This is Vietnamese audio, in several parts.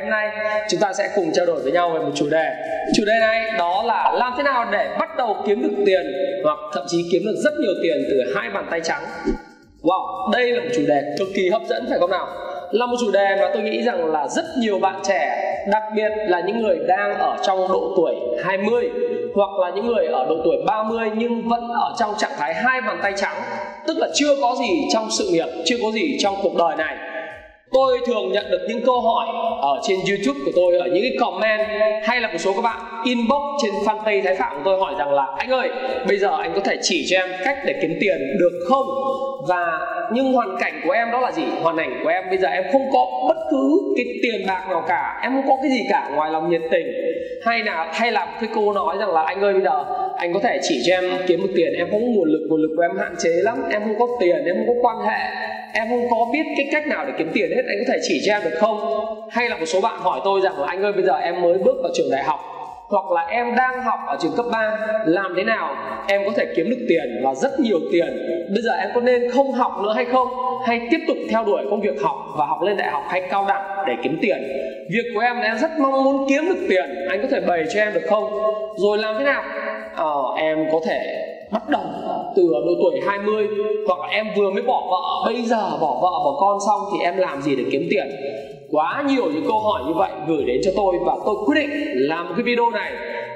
Ngày hôm nay chúng ta sẽ cùng trao đổi với nhau về một chủ đề. Chủ đề này đó là làm thế nào để bắt đầu kiếm được tiền Hoặc thậm chí kiếm được rất nhiều tiền từ hai bàn tay trắng. Wow, đây là một chủ đề cực kỳ hấp dẫn phải không nào? Là một chủ đề mà tôi nghĩ rằng là rất nhiều bạn trẻ Đặc biệt là những người đang ở trong độ tuổi 20 Hoặc là những người ở độ tuổi 30 nhưng vẫn ở trong trạng thái hai bàn tay trắng Tức là chưa có gì trong sự nghiệp, chưa có gì trong cuộc đời này. Tôi thường nhận được những câu hỏi ở trên YouTube của tôi, ở những cái comment hay là một số các bạn inbox trên fanpage Thái Phạm của tôi hỏi rằng là, anh ơi, bây giờ anh có thể chỉ cho em cách để kiếm tiền được không? Và nhưng hoàn cảnh của em đó là gì? Hoàn cảnh của em bây giờ em không có bất cứ cái tiền bạc nào cả, em không có cái gì cả ngoài lòng nhiệt tình. Hay là hay là cái cô nói rằng là, anh ơi, bây giờ anh có thể chỉ cho em kiếm được tiền, em không có nguồn lực nguồn lực của em hạn chế lắm, em không có tiền, em không có quan hệ em không có biết cái cách nào để kiếm tiền hết anh có thể chỉ cho em được không? Hay là một số bạn hỏi tôi rằng là anh ơi bây giờ em mới bước vào trường đại học hoặc là em đang học ở trường cấp 3 làm thế nào em có thể kiếm được tiền và rất nhiều tiền? Bây giờ em có nên không học nữa hay không? Hay tiếp tục theo đuổi công việc học và học lên đại học hay cao đẳng để kiếm tiền? Việc của em là em rất mong muốn kiếm được tiền. Anh có thể bày cho em được không? Rồi làm thế nào? Ờ, em có thể bắt đầu từ độ tuổi 20 hoặc là em vừa mới bỏ vợ, bây giờ bỏ vợ bỏ con xong thì em làm gì để kiếm tiền? Quá nhiều những câu hỏi như vậy gửi đến cho tôi và tôi quyết định làm một cái video này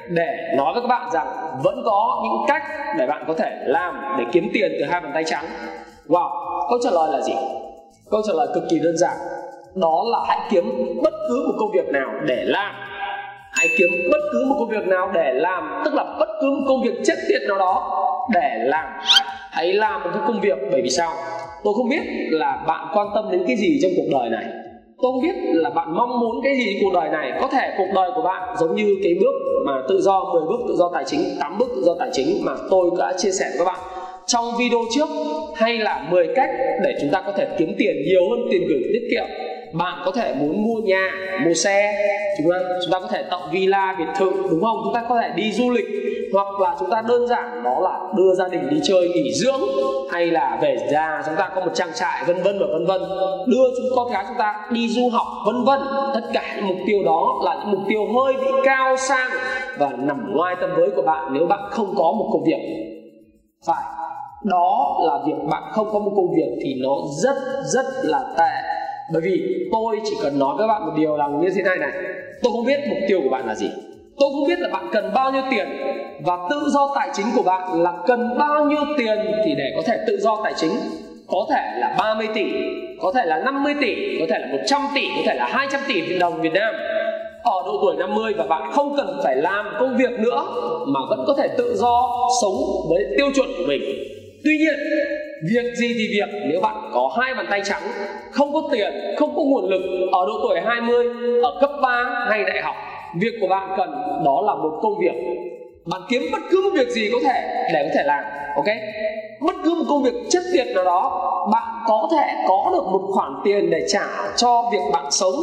để nói với các bạn rằng vẫn có những cách để bạn có thể làm để kiếm tiền từ hai bàn tay trắng. Wow, câu trả lời là gì? Câu trả lời cực kỳ đơn giản. Đó là hãy kiếm bất cứ một công việc nào để làm. Hãy kiếm bất cứ một công việc nào để làm, tức là bất cứ một công việc chất tiệt nào đó để làm. Hãy làm một cái công việc, bởi vì sao? Tôi không biết là bạn quan tâm đến cái gì trong cuộc đời này. Tôi không biết là bạn mong muốn cái gì cuộc đời này. Có thể cuộc đời của bạn giống như cái bước mà tự do 10 bước tự do tài chính 8 bước tự do tài chính mà tôi đã chia sẻ với các bạn. Trong video trước, hay là 10 cách để chúng ta có thể kiếm tiền nhiều hơn tiền gửi, tiết kiệm. Bạn có thể muốn mua nhà, mua xe, chúng ta chúng ta có thể tạo villa biệt thự, đúng không? Chúng ta có thể đi du lịch hoặc là chúng ta đơn giản đó là đưa gia đình đi chơi, nghỉ dưỡng, hay là về già chúng ta có một trang trại, vân vân và vân vân. Đưa chúng, con gái chúng ta đi du học, vân vân. Tất cả những mục tiêu đó là những mục tiêu hơi bị cao sang và nằm ngoài tầm với của bạn nếu bạn không có một công việc. Phải, đó là việc bạn không có một công việc thì nó rất rất là tệ. Bởi vì tôi chỉ cần nói với bạn một điều là như thế này này. Tôi không biết mục tiêu của bạn là gì tôi không biết là bạn cần bao nhiêu tiền và tự do tài chính của bạn là cần bao nhiêu tiền thì để có thể tự do tài chính. Có thể là 30 tỷ, có thể là 50 tỷ, có thể là 100 tỷ, có thể là 200 tỷ đồng Việt Nam. Ở độ tuổi 50 và bạn không cần phải làm công việc nữa mà vẫn có thể tự do sống với tiêu chuẩn của mình. Tuy nhiên, việc gì thì việc, nếu bạn có hai bàn tay trắng, không có tiền, không có nguồn lực ở độ tuổi 20 ở cấp 3 hay đại học việc của bạn cần đó là một công việc. Bạn kiếm bất cứ một việc gì có thể để có thể làm, ok? Bất cứ một công việc chất tiệt nào đó, bạn có thể có được một khoản tiền để trả cho việc bạn sống,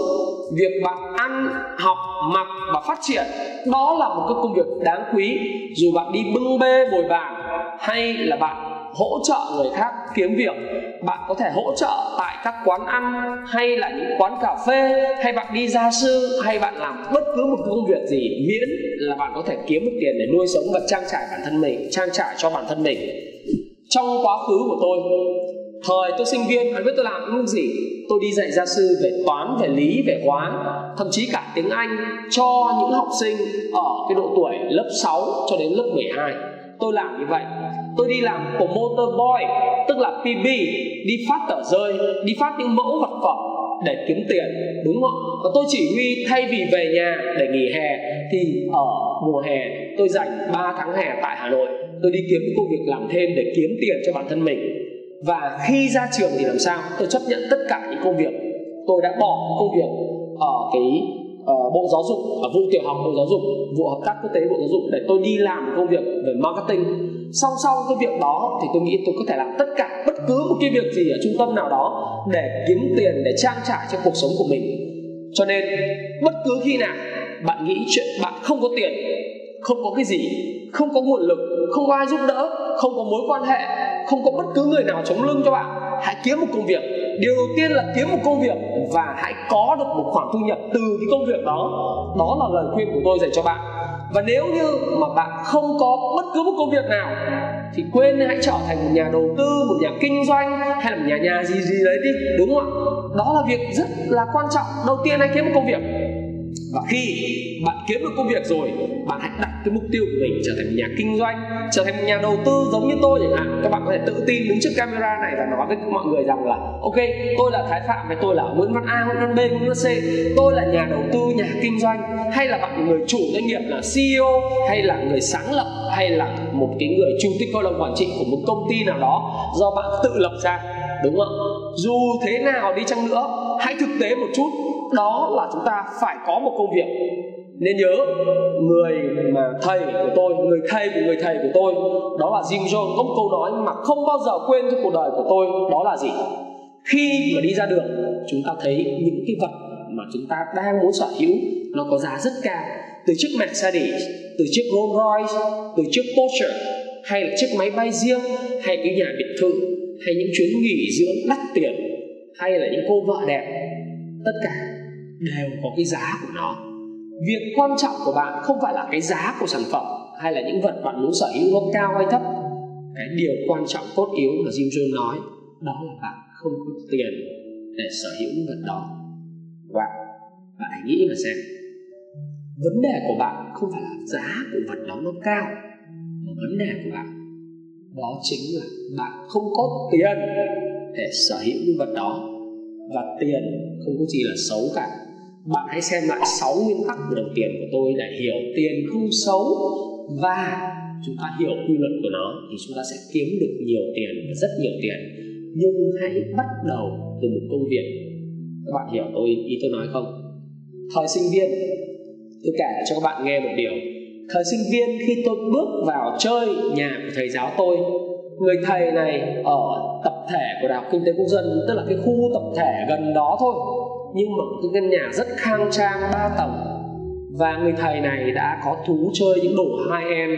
việc bạn ăn, học, mặc và phát triển. Đó là một cái công việc đáng quý. Dù bạn đi bưng bê, bồi bàn, hay là bạn hỗ trợ người khác kiếm việc. Bạn có thể hỗ trợ tại các quán ăn, hay là những quán cà phê, hay bạn đi gia sư, hay bạn làm bất cứ một công việc gì, miễn là bạn có thể kiếm được tiền để nuôi sống và trang trải bản thân mình, trang trải cho bản thân mình. Trong quá khứ của tôi, thời tôi sinh viên, bạn biết tôi làm những gì? Tôi đi dạy gia sư về toán, về lý, về hóa, thậm chí cả tiếng anh cho những học sinh ở cái độ tuổi lớp 6 cho đến lớp 12 tôi làm như vậy tôi đi làm promoter boy tức là PB đi phát tờ rơi đi phát những mẫu vật phẩm để kiếm tiền đúng không và tôi chỉ huy thay vì về nhà để nghỉ hè thì ở mùa hè tôi dành 3 tháng hè tại Hà Nội tôi đi kiếm công việc làm thêm để kiếm tiền cho bản thân mình. Và khi ra trường thì làm sao? Tôi chấp nhận tất cả những công việc. Tôi đã bỏ công việc ở cái uh, bộ giáo dục ở vụ tiểu học bộ giáo dục vụ hợp tác quốc tế bộ giáo dục để tôi đi làm công việc về marketing song song cái việc đó thì tôi nghĩ tôi có thể làm tất cả bất cứ một cái việc gì ở trung tâm nào đó để kiếm tiền, để trang trải cho cuộc sống của mình. Cho nên, bất cứ khi nào bạn nghĩ chuyện bạn không có tiền, không có cái gì, không có nguồn lực, không có ai giúp đỡ, không có mối quan hệ, không có bất cứ người nào chống lưng cho bạn, hãy kiếm một công việc. Điều đầu tiên là kiếm một công việc và hãy có được một khoản thu nhập từ cái công việc đó. Đó là lời khuyên của tôi dành cho bạn và nếu như mà bạn không có bất cứ một công việc nào, thì quên hãy trở thành một nhà đầu tư, một nhà kinh doanh hay là một nhà nhà gì gì đấy đi, đúng không ạ? Đó là việc rất là quan trọng. Đầu tiên hãy kiếm một công việc. Và khi bạn kiếm được công việc rồi, bạn hãy đặt cái mục tiêu của mình trở thành một nhà kinh doanh, trở thành một nhà đầu tư giống như tôi chẳng hạn. Các bạn có thể tự tin đứng trước camera này và nói với mọi người rằng là, ok, tôi là thái phạm hay tôi là nguyễn văn a, nguyễn văn b, nguyễn văn c. Tôi là nhà đầu tư, nhà kinh doanh. Hay là bạn người chủ doanh nghiệp, là ceo hay là người sáng lập, hay là một cái người chủ tịch hội đồng quản trị của một công ty nào đó do bạn tự lập ra, đúng không? Dù thế nào đi chăng nữa, hãy thực tế một chút, đó là chúng ta phải có một công việc nên nhớ, người mà thầy của tôi, người thầy của người thầy của tôi, đó là Jim Jones có một câu nói mà không bao giờ quên trong cuộc đời của tôi, đó là gì? Khi mà đi ra đường, chúng ta thấy những cái vật mà chúng ta đang muốn sở hữu, nó có giá rất cao. Từ chiếc Mercedes, từ chiếc Rolls Royce từ chiếc Porsche, hay là chiếc máy bay riêng, hay cái nhà biệt thự, hay những chuyến nghỉ dưỡng đắt tiền, hay là những cô vợ đẹp, tất cả đều có cái giá của nó việc quan trọng của bạn không phải là cái giá của sản phẩm hay là những vật bạn muốn sở hữu nó cao hay thấp. Cái điều quan trọng cốt yếu mà Jim Jones nói, đó là bạn không có tiền để sở hữu những vật đó. Và bạn hãy nghĩ mà xem, vấn đề của bạn không phải là giá của vật đó nó cao, mà vấn đề của bạn, đó chính là bạn không có tiền để sở hữu những vật đó. Và tiền không có gì là xấu cả bạn hãy xem lại 6 nguyên tắc của đồng tiền của tôi để hiểu tiền không xấu và chúng ta hiểu quy luật của nó thì chúng ta sẽ kiếm được nhiều tiền và rất nhiều tiền. Nhưng hãy bắt đầu từ một công việc. Các bạn hiểu tôi, ý tôi nói không? Thời sinh viên. Tôi kể cho các bạn nghe một điều. Thời sinh viên khi tôi bước vào chơi nhà của thầy giáo tôi, người thầy này ở tập thể của đại học kinh tế quốc dân, tức là cái khu tập thể gần đó thôi nhưng mà cái căn nhà rất khang trang ba tầng. Và người thầy này đã có thú chơi những đồ hai em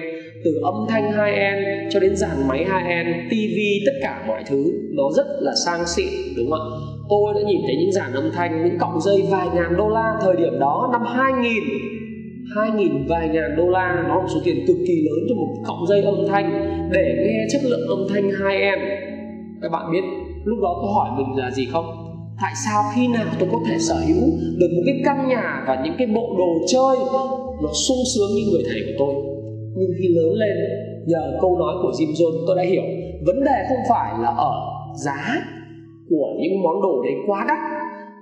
từ âm thanh hai em cho đến dàn máy hai em tivi tất cả mọi thứ. Nó rất là sang xịn, đúng không ạ? Tôi đã nhìn thấy những dàn âm thanh, những cọng dây vài ngàn đô la thời điểm đó, năm 2000 hai nghìn vài ngàn đô la, nó là một số tiền cực kỳ lớn cho một cọng dây âm thanh. Để nghe chất lượng âm thanh hai em các bạn biết, lúc đó tôi hỏi mình là gì không? Tại sao khi nào tôi có thể sở hữu được một cái căn nhà và những cái bộ đồ chơi nó sung sướng như người thầy của tôi? Nhưng khi lớn lên, nhờ câu nói của Jim Jones, tôi đã hiểu vấn đề không phải là ở giá của những món đồ đấy quá đắt.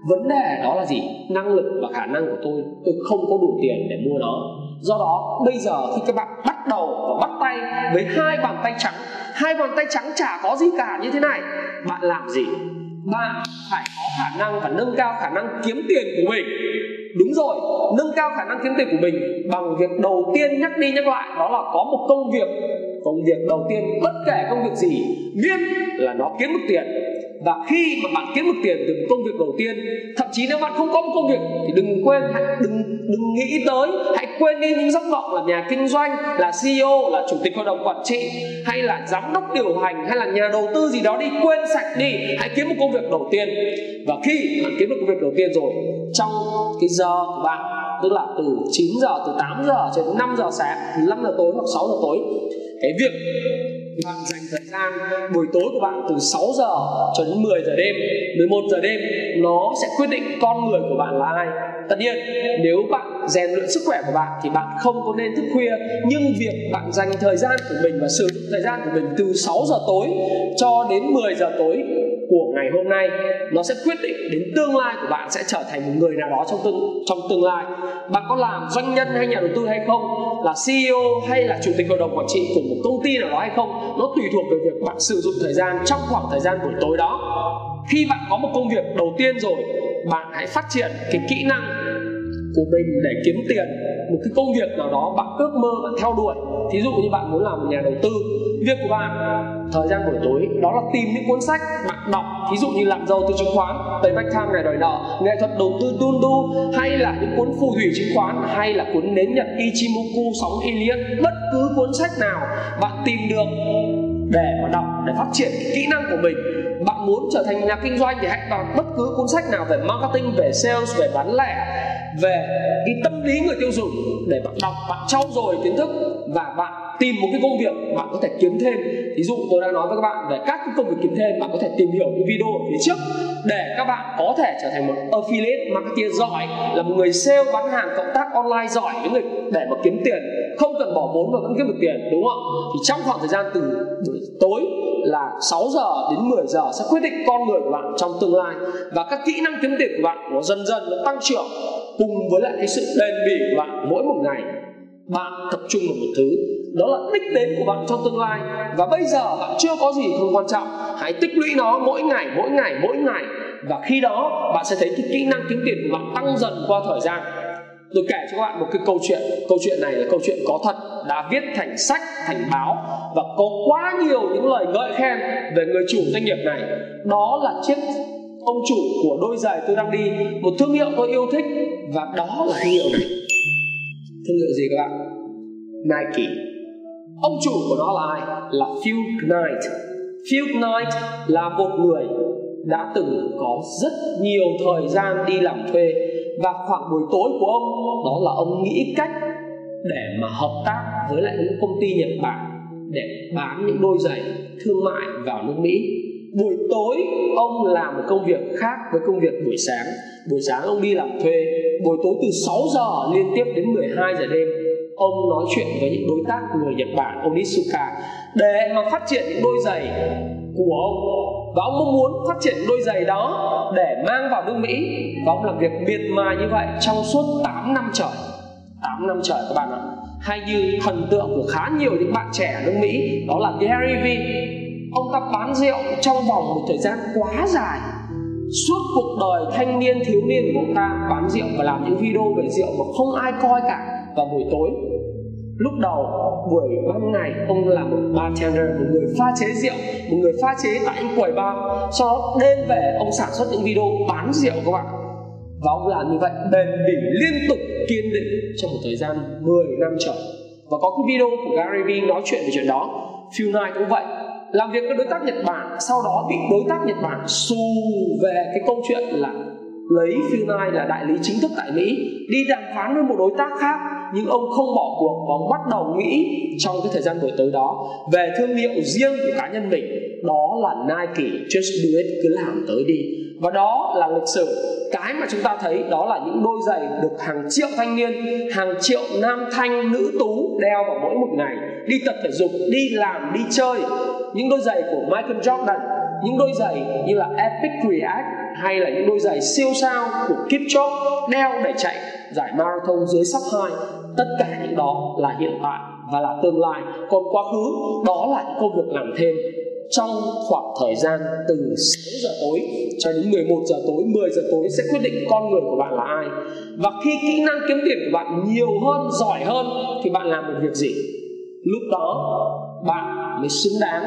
Vấn đề đó là gì? Năng lực và khả năng của tôi tôi không có đủ tiền để mua nó. Do đó, bây giờ khi các bạn bắt đầu và bắt tay với hai bàn tay trắng, hai bàn tay trắng chả có gì cả như thế này, bạn làm gì? Bạn phải có khả năng và nâng cao khả năng kiếm tiền của mình. Đúng rồi, nâng cao khả năng kiếm tiền của mình bằng việc đầu tiên nhắc đi nhắc lại đó là có một công việc. Công việc đầu tiên, bất kể công việc gì, miễn là nó kiếm được tiền và khi mà bạn kiếm được tiền từ công việc đầu tiên, thậm chí nếu bạn không có một công việc thì đừng quên, hãy đừng đừng nghĩ tới, hãy quên đi những giấc vọng là nhà kinh doanh, là CEO là chủ tịch hội đồng quản trị, hay là giám đốc điều hành, hay là nhà đầu tư gì đó đi, quên sạch đi, hãy kiếm một công việc đầu tiên. Và khi bạn kiếm được công việc đầu tiên rồi, trong cái giờ của bạn, tức là từ 9 giờ, từ 8 giờ cho đến 5 giờ sáng 5 giờ tối hoặc 6 giờ tối, cái việc bạn dành thời gian buổi tối của bạn từ 6 giờ cho đến 10 giờ đêm 11 giờ đêm, nó sẽ quyết định con người của bạn là ai. Tất nhiên, nếu bạn rèn luyện sức khỏe của bạn thì bạn không có nên thức khuya, nhưng việc bạn dành thời gian của mình và sử dụng thời gian của mình từ 6 giờ tối cho đến 10 giờ tối của ngày hôm nay, nó sẽ quyết định đến tương lai của bạn sẽ trở thành một người nào đó trong tương trong tương lai. Bạn có làm doanh nhân hay nhà đầu tư hay không? Là CEO hay là chủ tịch hội đồng quản trị của một công ty nào đó hay không? Nó tùy thuộc về việc bạn sử dụng thời gian trong khoảng thời gian buổi tối đó. Khi bạn có một công việc đầu tiên rồi, bạn hãy phát triển cái kỹ năng của mình để kiếm tiền. Một cái công việc nào đó bạn ước mơ, bạn theo đuổi thí dụ như bạn muốn làm một nhà đầu tư, việc của bạn, thời gian buổi tối, đó là tìm những cuốn sách bạn đọc. Thí dụ như làm giàu từ chứng khoán, tây bách tham ngày đòi nợ, nghệ thuật đầu tư đu, hay là những cuốn phù thủy chứng khoán, hay là cuốn nến nhật ichimoku, sóng Elliot bất cứ cuốn sách nào bạn tìm được để mà đọc, để phát triển kỹ năng của mình. Bạn muốn trở thành nhà kinh doanh thì hãy đọc bất cứ cuốn sách nào về marketing, về sales, về bán lẻ, về cái tâm lý người tiêu dùng để bạn đọc, bạn trau dồi kiến thức và bạn tìm một cái công việc bạn có thể kiếm thêm. Ví dụ tôi đang nói với các bạn về các cái công việc kiếm thêm, bạn có thể tìm hiểu cái video ở phía trước để các bạn có thể trở thành một affiliate marketer giỏi, là một người sale bán hàng cộng tác online giỏi, những người để mà kiếm tiền, không cần bỏ vốn và vẫn kiếm được tiền, đúng không thì trong khoảng thời gian từ buổi tối là 6 giờ đến 10 giờ sẽ quyết định con người của bạn trong tương lai. Và các kỹ năng kiếm tiền của bạn nó dần dần nó tăng trưởng cùng với lại cái sự bền bỉ của bạn mỗi một ngày bạn tập trung vào một thứ. Đó là đích đến của bạn trong tương lai. Và bây giờ bạn chưa có gì không quan trọng. Hãy tích lũy nó mỗi ngày mỗi ngày mỗi ngày. Và khi đó, bạn sẽ thấy cái kỹ năng kiếm tiền của bạn tăng dần qua thời gian. Tôi kể cho các bạn một cái câu chuyện. Câu chuyện này là câu chuyện có thật, đã viết thành sách, thành báo. Và có quá nhiều những lời ngợi khen về người chủ doanh nghiệp này. Đó là chiếc ông chủ của đôi giày tôi đang đi. Một thương hiệu tôi yêu thích. Và đó là thương hiệu này thương hiệu gì các bạn? Nike. Ông chủ của nó là ai? Là Phil Knight. Phil Knight là một người đã từng có rất nhiều thời gian đi làm thuê và khoảng buổi tối của ông, đó là ông nghĩ cách để mà hợp tác với lại những công ty Nhật Bản để bán những đôi giày thương mại vào nước Mỹ. Buổi tối, ông làm một công việc khác với công việc buổi sáng buổi sáng ông đi làm thuê, buổi tối từ 6 giờ liên tiếp đến 12 giờ đêm, ông nói chuyện với những đối tác người Nhật Bản Onitsuka để mà phát triển những đôi giày của ông, và ông mong muốn phát triển đôi giày đó để mang vào nước Mỹ, và ông làm việc miệt mài như vậy trong suốt 8 năm trời. 8 năm trời các bạn ạ. Hay như thần tượng của khá nhiều những bạn trẻ ở nước Mỹ, đó là Gary Vee. Ông ta bán rượu trong vòng một thời gian quá dài suốt cuộc đời thanh niên, thiếu niên của ông ta bán rượu và làm những video về rượu mà không ai coi cả vào buổi tối. Lúc đầu, buổi ban ngày, ông là một bartender, một người pha chế rượu, một người pha chế tại những quầy bar. Sau đó, đêm về, ông sản xuất những video bán rượu các bạn. Và ông làm như vậy, bền bỉ liên tục, kiên định trong một thời gian 10 năm trời. Và có cái video của Gary Vee nói chuyện về chuyện đó. Phil Knight cũng vậy làm việc với đối tác Nhật Bản, sau đó bị đối tác Nhật Bản xù về cái câu chuyện là lấy Phil Knight là đại lý chính thức tại Mỹ, đi đàm phán với một đối tác khác, nhưng ông không bỏ cuộc và ông bắt đầu nghĩ trong cái thời gian buổi tối đó về thương hiệu riêng của cá nhân mình, đó là Nike, Just Do It, cứ làm tới đi. Và đó là lịch sử. Cái mà chúng ta thấy đó là những đôi giày được hàng triệu thanh niên, hàng triệu nam thanh, nữ tú đeo vào mỗi một ngày, đi tập thể dục, đi làm, đi chơi những đôi giày của Michael Jordan những đôi giày như là Epic React hay là những đôi giày siêu sao của Kipchoge đeo để chạy giải marathon dưới sắp 2 tất cả những đó là hiện tại và là tương lai còn quá khứ đó là những công việc làm thêm trong khoảng thời gian từ 6 giờ tối cho đến 11 giờ tối, 10 giờ tối sẽ quyết định con người của bạn là ai. Và khi kỹ năng kiếm tiền của bạn nhiều hơn, giỏi hơn thì bạn làm một việc gì? Lúc đó bạn mới xứng đáng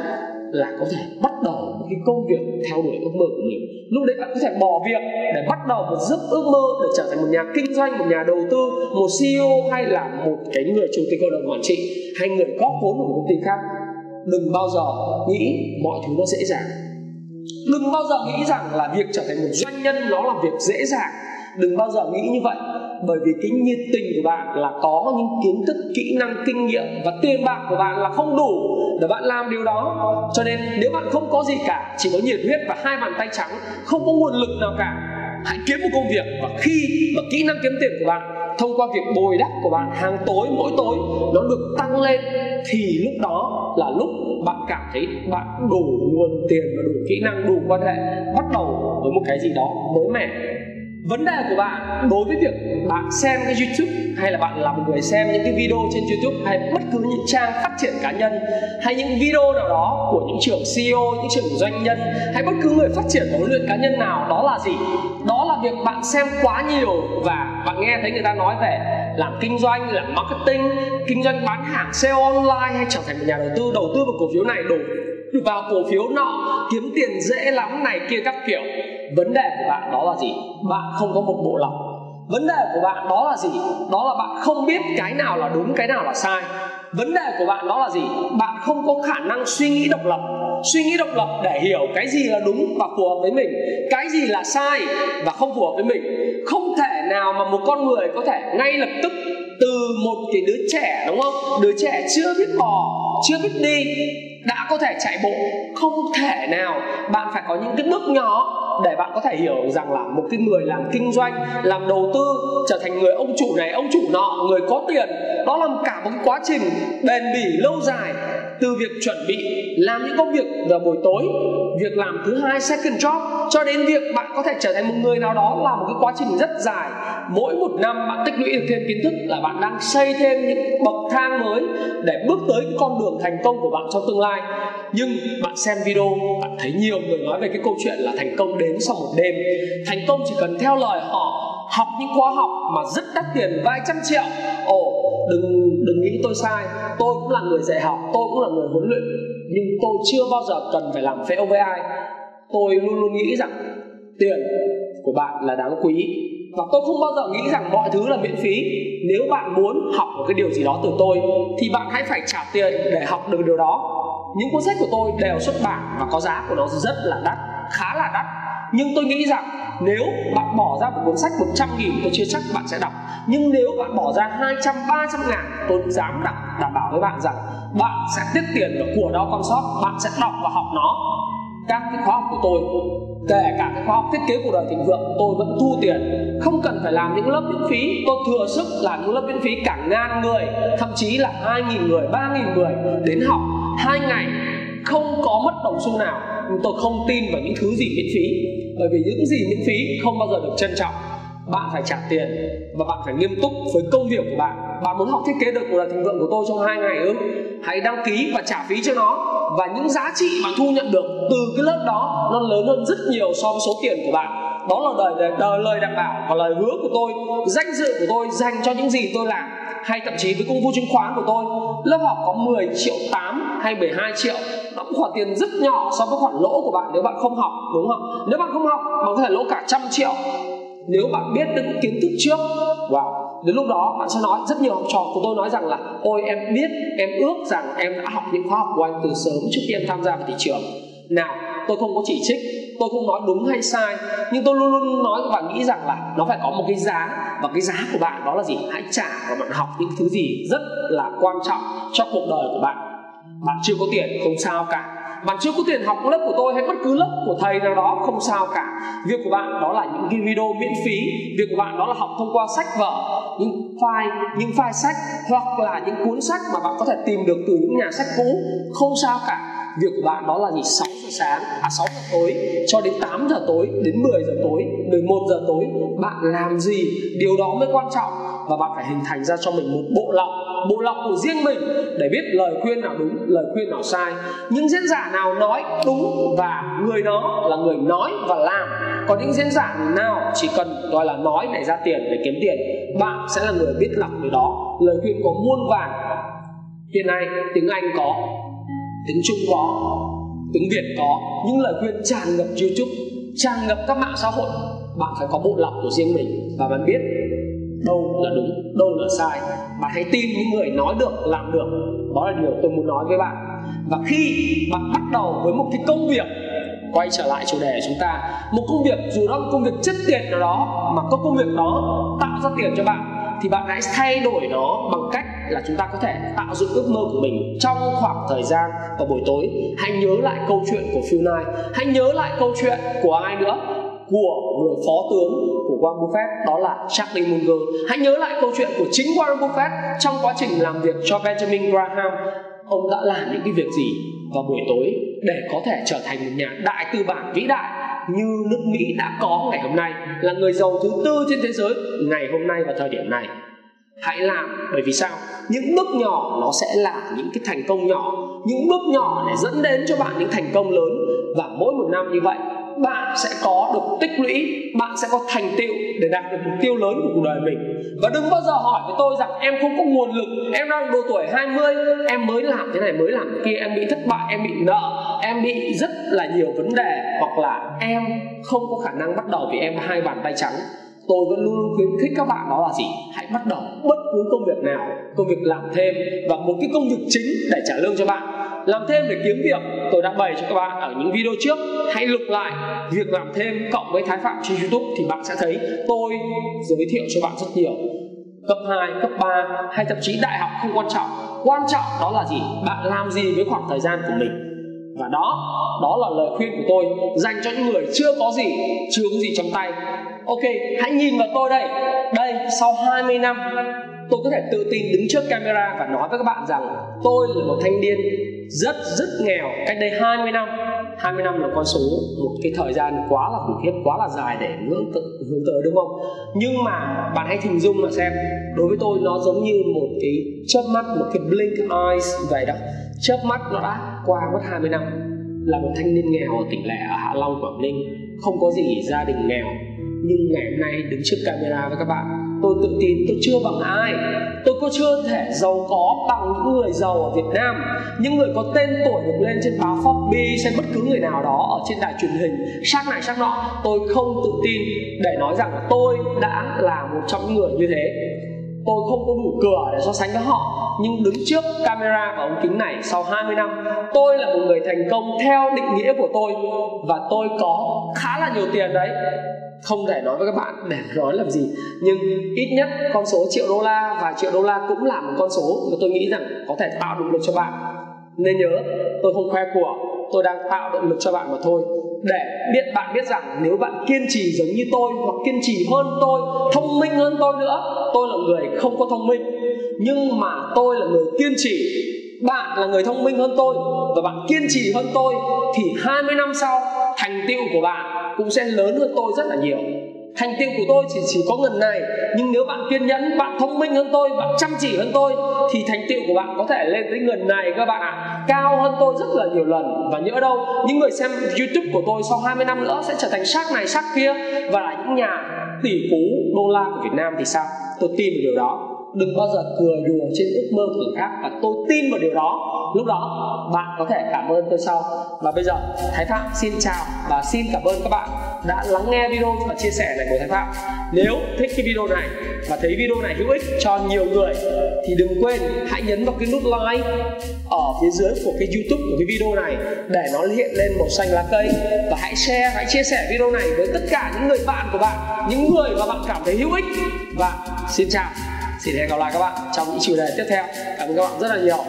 là có thể bắt đầu một cái công việc theo đuổi ước mơ của mình. Lúc đấy bạn có thể bỏ việc để bắt đầu một giấc ước mơ để trở thành một nhà kinh doanh, một nhà đầu tư, một CEO hay là một cái người chủ tịch hội đồng quản trị hay người góp vốn của một công ty khác. Đừng bao giờ nghĩ mọi thứ nó dễ dàng. Đừng bao giờ nghĩ rằng là việc trở thành một doanh nhân nó là việc dễ dàng. Đừng bao giờ nghĩ như vậy bởi vì cái nhiệt tình của bạn là có những kiến thức, kỹ năng, kinh nghiệm và tiền bạc của bạn là không đủ để bạn làm điều đó. Cho nên nếu bạn không có gì cả, chỉ có nhiệt huyết và hai bàn tay trắng, không có nguồn lực nào cả, hãy kiếm một công việc. Và khi mà kỹ năng kiếm tiền của bạn thông qua việc bồi đắp của bạn hàng tối, mỗi tối nó được tăng lên, thì lúc đó là lúc bạn cảm thấy bạn đủ nguồn tiền và đủ kỹ năng, đủ quan hệ bắt đầu với một cái gì đó mới mẻ vấn đề của bạn đối với việc bạn xem cái youtube hay là bạn là một người xem những cái video trên youtube hay bất cứ những trang phát triển cá nhân hay những video nào đó của những trưởng ceo những trưởng doanh nhân hay bất cứ người phát triển và huấn luyện cá nhân nào, đó là gì? Đó là việc bạn xem quá nhiều và bạn nghe thấy người ta nói về làm kinh doanh, làm marketing, kinh doanh bán hàng, sale online hay trở thành một nhà đầu tư đầu tư vào cổ phiếu này đổ vào cổ phiếu nọ, kiếm tiền dễ lắm này kia các kiểu. Vấn đề của bạn đó là gì? Bạn không có một bộ lọc. Vấn đề của bạn đó là gì? Đó là bạn không biết cái nào là đúng, cái nào là sai. Vấn đề của bạn đó là gì? Bạn không có khả năng suy nghĩ độc lập. Suy nghĩ độc lập để hiểu cái gì là đúng và phù hợp với mình, cái gì là sai và không phù hợp với mình. Không thể nào mà một con người có thể ngay lập tức từ một cái đứa trẻ, đúng không? Đứa trẻ chưa biết bò, chưa biết đi đã có thể chạy bộ. Không thể nào. Bạn phải có những cái bước nhỏ để bạn có thể hiểu rằng là một cái người làm kinh doanh, làm đầu tư, trở thành người ông chủ này, ông chủ nọ, người có tiền, đó là cả một cái quá trình bền bỉ lâu dài từ việc chuẩn bị làm những công việc vào buổi tối, việc làm thứ hai second job, cho đến việc bạn có thể trở thành một người nào đó là một cái quá trình rất dài. Mỗi một năm bạn tích lũy được thêm kiến thức là bạn đang xây thêm những bậc thang mới để bước tới con đường thành công của bạn trong tương lai. Nhưng bạn xem video, bạn thấy nhiều người nói về cái câu chuyện là thành công đến sau một đêm. Thành công chỉ cần theo lời họ, học những khóa học mà rất đắt tiền vài trăm triệu. Ồ đừng đừng nghĩ tôi sai. Tôi cũng là người dạy học, tôi cũng là người huấn luyện. Nhưng tôi chưa bao giờ cần phải làm phễu với ai. Tôi luôn luôn nghĩ rằng tiền của bạn là đáng quý. Và tôi không bao giờ nghĩ rằng mọi thứ là miễn phí. Nếu bạn muốn học một cái điều gì đó từ tôi, thì bạn hãy phải trả tiền để học được điều đó. Những cuốn sách của tôi đều xuất bản và có giá của nó rất là đắt, khá là đắt nhưng tôi nghĩ rằng nếu bạn bỏ ra một cuốn sách 100 nghìn tôi chưa chắc bạn sẽ đọc. Nhưng nếu bạn bỏ ra 200, 300 ngàn tôi dám đảm, đảm bảo với bạn rằng bạn sẽ tiết tiền và của đó con sót bạn sẽ đọc và học nó. Các cái khóa học của tôi kể cả cái khóa học thiết kế cuộc đời thịnh vượng tôi vẫn thu tiền. Không cần phải làm những lớp miễn phí. Tôi thừa sức làm những lớp miễn phí cả ngàn người thậm chí là hai nghìn người ba nghìn người đến học. Hai ngày không có mất đồng xu nào. Nhưng tôi không tin vào những thứ gì miễn phí. Bởi vì những gì miễn phí không bao giờ được trân trọng. Bạn phải trả tiền và bạn phải nghiêm túc với công việc của bạn. Bạn muốn học thiết kế được cuộc đời thịnh vượng của tôi trong hai ngày ư? Hãy đăng ký và trả phí cho nó. Và những giá trị bạn thu nhận được từ cái lớp đó, nó lớn hơn rất nhiều so với số tiền của bạn. Đó là lời lời đời lời đảm bảo và lời hứa của tôi, danh dự của tôi dành cho những gì tôi làm. Hay thậm chí với công vụ chứng khoán của tôi, lớp học có 10 triệu 8 hay 12 triệu nó cũng khoản tiền rất nhỏ so với khoản lỗ của bạn nếu bạn không học, đúng không? Nếu bạn không học, bạn có thể lỗ cả trăm triệu. Nếu bạn biết được kiến thức trước, wow. Đến lúc đó, bạn sẽ nói, rất nhiều học trò của tôi nói rằng là, ôi, em biết, em ước rằng em đã học những khóa học của anh từ sớm trước khi em tham gia vào thị trường. Nào, tôi không có chỉ trích, tôi không nói đúng hay sai, nhưng tôi luôn luôn nói và nghĩ rằng là nó phải có một cái giá và cái giá của bạn đó là gì? Hãy trả và bạn học những thứ gì rất là quan trọng cho cuộc đời của bạn bạn chưa có tiền, không sao cả. Bạn chưa có tiền học lớp của tôi hay bất cứ lớp của thầy nào đó, không sao cả. Việc của bạn đó là những cái video miễn phí. Việc của bạn đó là học thông qua sách vở, những file những file sách hoặc là những cuốn sách mà bạn có thể tìm được từ những nhà sách cũ. Không sao cả. Việc của bạn đó là gì? 6 giờ sáng à 6 giờ tối, cho đến 8 giờ tối, đến 10 giờ tối 11 giờ tối, bạn làm gì? Điều đó mới quan trọng và bạn phải hình thành ra cho mình một bộ lọc bộ lọc của riêng mình để biết lời khuyên nào đúng, lời khuyên nào sai. Những diễn giả nào nói đúng và người đó là người nói và làm. Còn những diễn giả nào chỉ cần gọi là nói để ra tiền, để kiếm tiền, bạn sẽ là người biết lọc điều đó. Lời khuyên có muôn vàn. Hiện nay, tiếng anh có, tiếng trung có, tiếng việt có. Những lời khuyên tràn ngập youtube, tràn ngập các mạng xã hội, bạn phải có bộ lọc của riêng mình. Và bạn biết đâu là đúng, đâu là sai. Bạn hãy tin những người nói được, làm được. Đó là điều tôi muốn nói với bạn. Và khi bạn bắt đầu với một cái công việc, quay trở lại chủ đề của chúng ta, một công việc, dù đó là công việc chất tiền nào đó, mà có công việc đó tạo ra tiền cho bạn, thì bạn hãy thay đổi nó bằng cách là chúng ta có thể tạo dựng ước mơ của mình trong khoảng thời gian vào buổi tối. Hãy nhớ lại câu chuyện của Phil Knight. Hãy nhớ lại câu chuyện của ai nữa? Của người phó tướng của Warren Buffett đó là Charlie Munger. Hãy nhớ lại câu chuyện của chính Warren Buffett trong quá trình làm việc cho Benjamin Graham. Ông đã làm những cái việc gì vào buổi tối để có thể trở thành một nhà đại tư bản vĩ đại như nước Mỹ đã có ngày hôm nay, là người giàu thứ tư trên thế giới ngày hôm nay và thời điểm này hãy làm, bởi vì sao những bước nhỏ nó sẽ là những cái thành công nhỏ những bước nhỏ để dẫn đến cho bạn những thành công lớn và mỗi một năm như vậy bạn sẽ có được tích lũy, bạn sẽ có thành tựu để đạt được mục tiêu lớn của cuộc đời mình. Và đừng bao giờ hỏi với tôi rằng em không có nguồn lực, em đang độ tuổi 20 em mới làm thế này, mới làm thế kia, em bị thất bại, em bị nợ, em bị rất là nhiều vấn đề, hoặc là em không có khả năng bắt đầu vì em hai bàn tay trắng. Tôi vẫn luôn luôn khuyến khích các bạn đó là gì? Hãy bắt đầu bất cứ công việc nào, công việc làm thêm và một cái công việc chính để trả lương cho bạn làm thêm để kiếm việc. Tôi đã bày cho các bạn ở những video trước. Hãy lục lại việc làm thêm cộng với thái phạm trên youtube thì bạn sẽ thấy tôi giới thiệu cho bạn rất nhiều. Cấp 2, cấp 3 hay thậm chí đại học không quan trọng. Quan trọng đó là gì? Bạn làm gì với khoảng thời gian của mình? Và đó đó là lời khuyên của tôi dành cho những người chưa có gì chưa có gì trong tay. Ok hãy nhìn vào tôi đây. Đây sau 20 năm tôi có thể tự tin đứng trước camera và nói với các bạn rằng tôi là một thanh niên rất rất nghèo. Cách đây 20 năm 20 năm là con số một cái thời gian quá là khủng khiếp, quá là dài để ngưỡng tự, hướng tới, đúng không? Nhưng mà bạn hãy hình dung mà xem, đối với tôi nó giống như một cái chớp mắt, một cái blink eyes vậy đó. Chớp mắt nó đã qua mất 20 năm, là một thanh niên nghèo ở tỉnh lẻ ở Hạ Long, Quảng Ninh, không có gì gia đình nghèo. Nhưng ngày hôm nay đứng trước camera với các bạn tôi tự tin, tôi chưa bằng ai. Tôi có chưa thể giàu có bằng những người giàu ở Việt Nam. Những người có tên tuổi được lên trên báo Forbes hay bất cứ người nào đó ở trên đài truyền hình sắc này sắc nọ, tôi không tự tin để nói rằng là tôi đã là một trong những người như thế. Tôi không có đủ cửa để so sánh với họ, nhưng đứng trước camera và ống kính này sau 20 năm, tôi là một người thành công theo định nghĩa của tôi và tôi có khá là nhiều tiền đấy không thể nói với các bạn để nói làm gì. Nhưng ít nhất con số triệu đô la và triệu đô la cũng là một con số mà tôi nghĩ rằng có thể tạo động lực cho bạn. Nên nhớ, tôi không khoe của, tôi đang tạo động lực cho bạn mà thôi. Để biết, bạn biết rằng nếu bạn kiên trì giống như tôi hoặc kiên trì hơn tôi, thông minh hơn tôi nữa, tôi là người không có thông minh. Nhưng mà tôi là người kiên trì. Bạn là người thông minh hơn tôi và bạn kiên trì hơn tôi thì 20 năm sau thành tựu của bạn cũng sẽ lớn hơn tôi rất là nhiều. Thành tựu của tôi chỉ chỉ có ngần này, nhưng nếu bạn kiên nhẫn, bạn thông minh hơn tôi, bạn chăm chỉ hơn tôi, thì thành tựu của bạn có thể lên tới ngần này các bạn ạ. À. cao hơn tôi rất là nhiều lần, và nhớ đâu, những người xem youtube của tôi sau 20 năm nữa sẽ trở thành sắc này sắc kia, và là những nhà tỷ phú đô la của Việt Nam thì sao? Tôi tin vào điều đó đừng bao giờ cười đùa trên ước mơ của người khác và tôi tin vào điều đó. Lúc đó, bạn có thể cảm ơn tôi sau. Và bây giờ, thái phạm xin chào và xin cảm ơn các bạn đã lắng nghe video và chia sẻ này của thái phạm. Nếu thích cái video này và thấy video này hữu ích cho nhiều người, thì đừng quên hãy nhấn vào cái nút like ở phía dưới của cái youtube của cái video này để nó hiện lên màu xanh lá cây. Và hãy share, hãy chia sẻ video này với tất cả những người bạn của bạn, những người mà bạn cảm thấy hữu ích. Và xin chào xin hẹn gặp lại các bạn trong những chủ đề tiếp theo. Cảm ơn các bạn rất là nhiều.